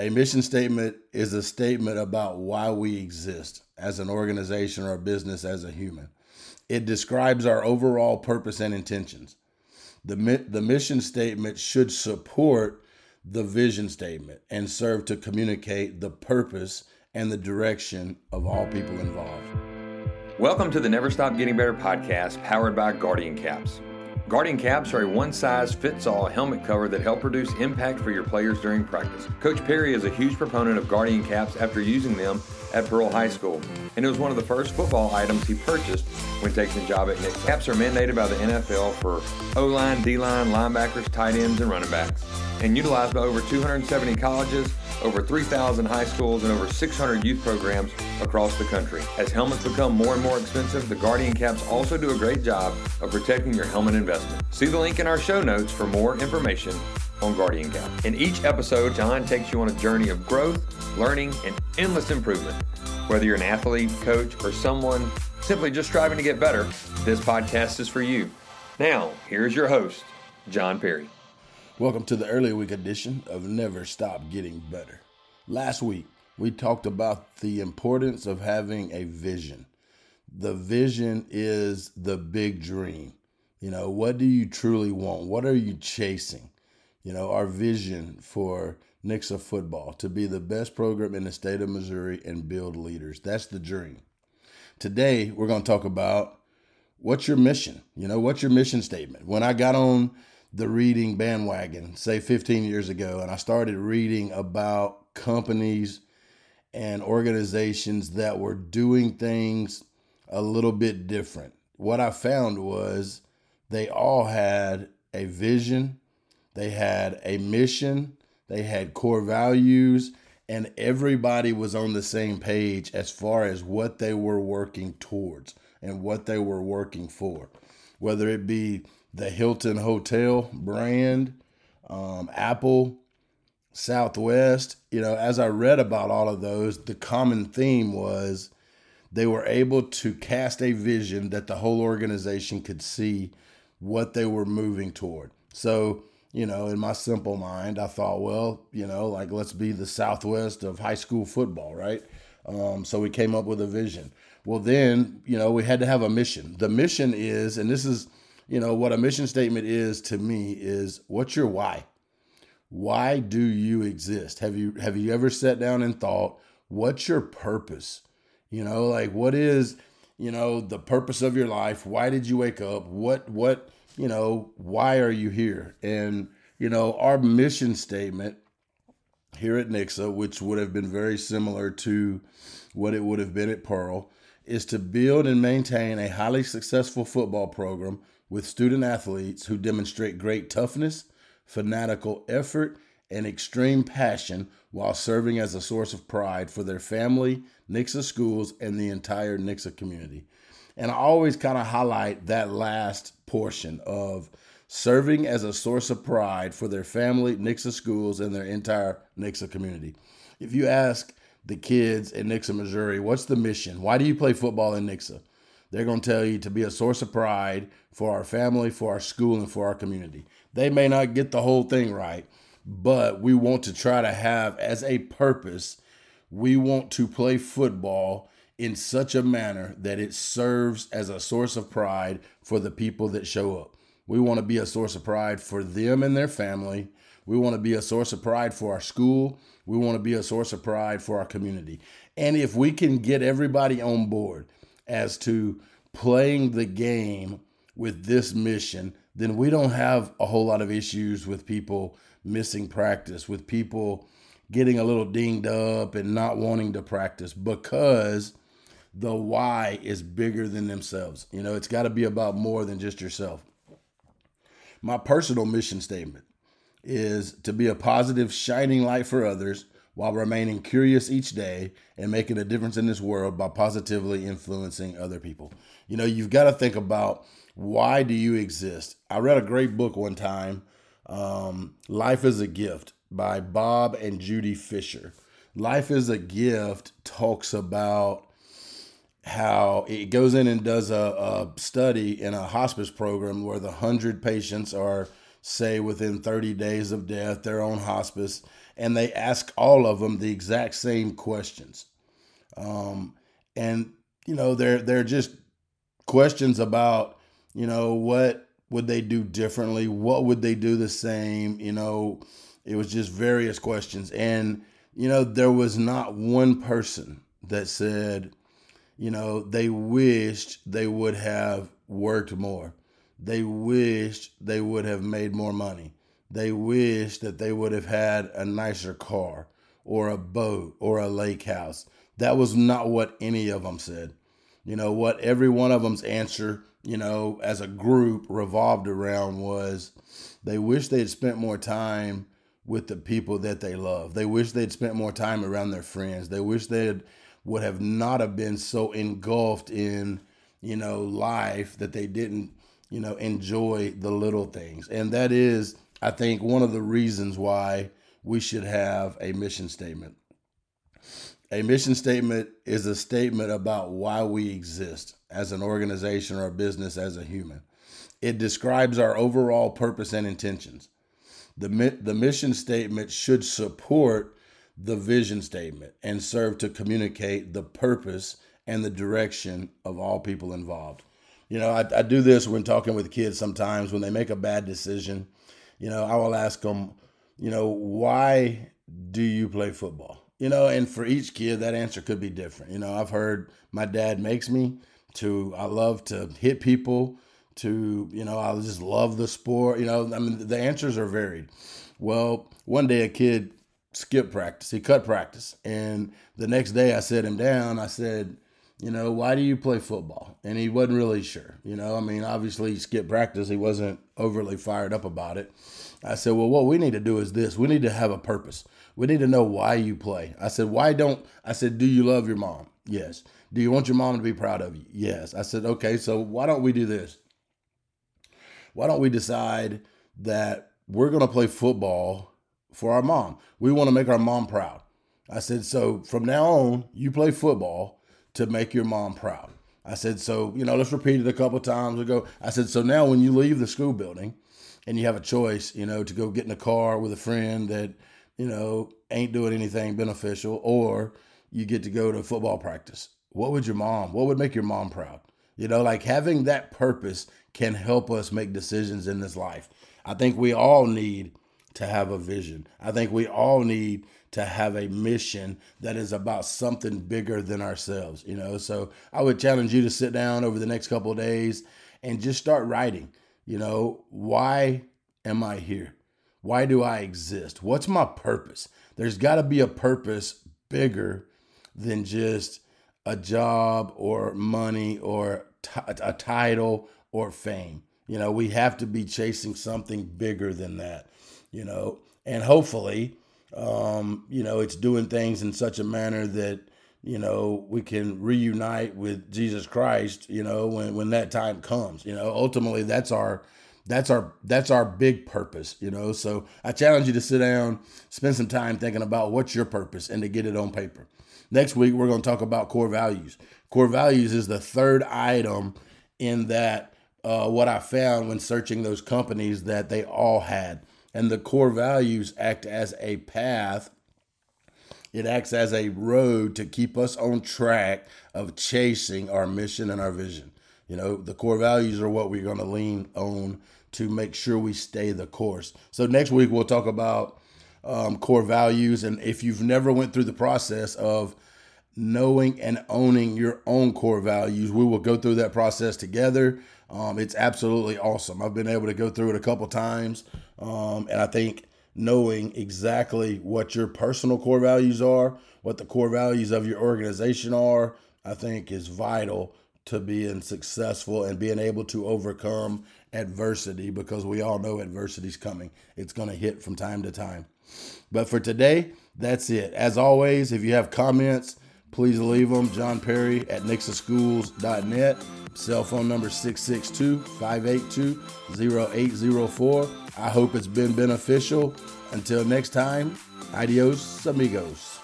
A mission statement is a statement about why we exist as an organization or a business as a human. It describes our overall purpose and intentions. The, the mission statement should support the vision statement and serve to communicate the purpose and the direction of all people involved. Welcome to the Never Stop Getting Better podcast powered by Guardian Caps. Guardian caps are a one size fits all helmet cover that help reduce impact for your players during practice. Coach Perry is a huge proponent of Guardian caps after using them at Pearl High School, and it was one of the first football items he purchased when taking a job at Nixa. Caps are mandated by the NFL for O line, D line, linebackers, tight ends, and running backs, and utilized by over 270 colleges, over 3,000 high schools, and over 600 youth programs across the country. As helmets become more and more expensive, the Guardian caps also do a great job of protecting your helmet investment. See the link in our show notes for more information on Guardian Cap. In each episode, John takes you on a journey of growth, learning, and endless improvement. Whether you're an athlete, coach, or someone simply just striving to get better, this podcast is for you. Now, here's your host, John Perry. Welcome to the early week edition of Never Stop Getting Better. Last week, we talked about the importance of having a vision. The vision is the big dream. You know, what do you truly want? What are you chasing? You know, our vision for Nixa football to be the best program in the state of Missouri and build leaders. That's the dream. Today, we're going to talk about what's your mission? You know, what's your mission statement? When I got on the reading bandwagon, say 15 years ago, and I started reading about companies and organizations that were doing things a little bit different. What I found was they all had a vision, they had a mission, they had core values, and everybody was on the same page as far as what they were working towards and what they were working for. Whether it be the Hilton Hotel brand, um, Apple, Southwest. You know, as I read about all of those, the common theme was they were able to cast a vision that the whole organization could see what they were moving toward. So, you know, in my simple mind, I thought, well, you know, like let's be the Southwest of high school football, right? Um, so we came up with a vision. Well, then, you know, we had to have a mission. The mission is, and this is you know, what a mission statement is to me is what's your why? Why do you exist? Have you have you ever sat down and thought, what's your purpose? You know, like what is, you know, the purpose of your life? Why did you wake up? What what, you know, why are you here? And, you know, our mission statement here at Nixa, which would have been very similar to what it would have been at Pearl, is to build and maintain a highly successful football program with student athletes who demonstrate great toughness, fanatical effort, and extreme passion while serving as a source of pride for their family, Nixa schools, and the entire Nixa community. And I always kind of highlight that last portion of serving as a source of pride for their family, Nixa schools, and their entire Nixa community. If you ask the kids in Nixa, Missouri, what's the mission? Why do you play football in Nixa? They're going to tell you to be a source of pride for our family, for our school, and for our community. They may not get the whole thing right, but we want to try to have as a purpose, we want to play football in such a manner that it serves as a source of pride for the people that show up. We want to be a source of pride for them and their family. We want to be a source of pride for our school. We want to be a source of pride for our community. And if we can get everybody on board, as to playing the game with this mission, then we don't have a whole lot of issues with people missing practice, with people getting a little dinged up and not wanting to practice because the why is bigger than themselves. You know, it's got to be about more than just yourself. My personal mission statement is to be a positive, shining light for others while remaining curious each day and making a difference in this world by positively influencing other people. You know, you've got to think about why do you exist? I read a great book one time, um, Life is a Gift by Bob and Judy Fisher. Life is a Gift talks about how it goes in and does a, a study in a hospice program where the 100 patients are, say, within 30 days of death, they're on hospice and they ask all of them the exact same questions. Um, and you know, they're they're just questions about you know what would they do differently, what would they do the same. You know, it was just various questions, and you know, there was not one person that said, you know, they wished they would have worked more. They wished they would have made more money. They wished that they would have had a nicer car or a boat or a lake house. That was not what any of them said. You know, what every one of them's answer, you know, as a group revolved around was they wish they'd spent more time with the people that they love. They wish they'd spent more time around their friends. They wish they would have not have been so engulfed in, you know, life that they didn't, you know, enjoy the little things. And that is, I think, one of the reasons why we should have a mission statement. A mission statement is a statement about why we exist as an organization or a business as a human. It describes our overall purpose and intentions. The, the mission statement should support the vision statement and serve to communicate the purpose and the direction of all people involved. You know, I, I do this when talking with kids sometimes when they make a bad decision. You know, I will ask them, you know, why do you play football? You know, and for each kid, that answer could be different. You know, I've heard my dad makes me to, I love to hit people, to, you know, I just love the sport. You know, I mean, the answers are varied. Well, one day a kid skipped practice, he cut practice. And the next day I set him down. I said, you know, why do you play football? And he wasn't really sure. You know, I mean, obviously he skipped practice. He wasn't overly fired up about it. I said, well, what we need to do is this we need to have a purpose. We need to know why you play. I said, why don't, I said, do you love your mom? Yes. Do you want your mom to be proud of you? Yes. I said, okay, so why don't we do this? Why don't we decide that we're going to play football for our mom? We want to make our mom proud. I said, so from now on, you play football to make your mom proud. I said, so, you know, let's repeat it a couple times ago. I said, so now when you leave the school building and you have a choice, you know, to go get in a car with a friend that you know, ain't doing anything beneficial, or you get to go to football practice. What would your mom, what would make your mom proud? You know, like having that purpose can help us make decisions in this life. I think we all need to have a vision. I think we all need to have a mission that is about something bigger than ourselves, you know. So I would challenge you to sit down over the next couple of days and just start writing, you know, why am I here? Why do I exist? What's my purpose? There's got to be a purpose bigger than just a job or money or t- a title or fame. You know, we have to be chasing something bigger than that, you know, and hopefully, um, you know, it's doing things in such a manner that, you know, we can reunite with Jesus Christ, you know, when, when that time comes. You know, ultimately, that's our that's our that's our big purpose you know. So i challenge you to sit down spend some time thinking about what's your purpose and to get it on paper. Next week we're going to talk about core values. Core values is the third item in that uh, what i found when searching those companies that they all had and the core values act as a path it acts as a road to keep us on track of chasing our mission and our vision you know the core values are what we're going to lean on to make sure we stay the course. So next week we'll talk about um, core values, and if you've never went through the process of knowing and owning your own core values, we will go through that process together. Um, it's absolutely awesome. I've been able to go through it a couple times, um, and I think knowing exactly what your personal core values are, what the core values of your organization are, I think is vital to being successful and being able to overcome adversity because we all know adversity is coming. It's going to hit from time to time. But for today, that's it. As always, if you have comments, please leave them. John Perry at nixaschools.net. Cell phone number 662 582 0804. I hope it's been beneficial. Until next time, adios, amigos.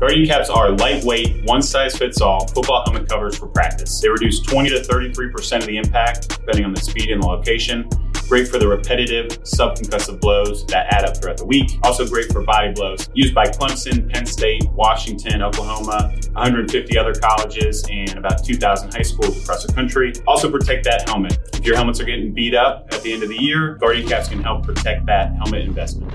Guardian caps are lightweight, one size fits all football helmet covers for practice. They reduce 20 to 33% of the impact depending on the speed and the location. Great for the repetitive subconcussive blows that add up throughout the week. Also great for body blows. Used by Clemson, Penn State, Washington, Oklahoma, 150 other colleges, and about 2,000 high schools across the country. Also protect that helmet. If your helmets are getting beat up at the end of the year, Guardian Caps can help protect that helmet investment.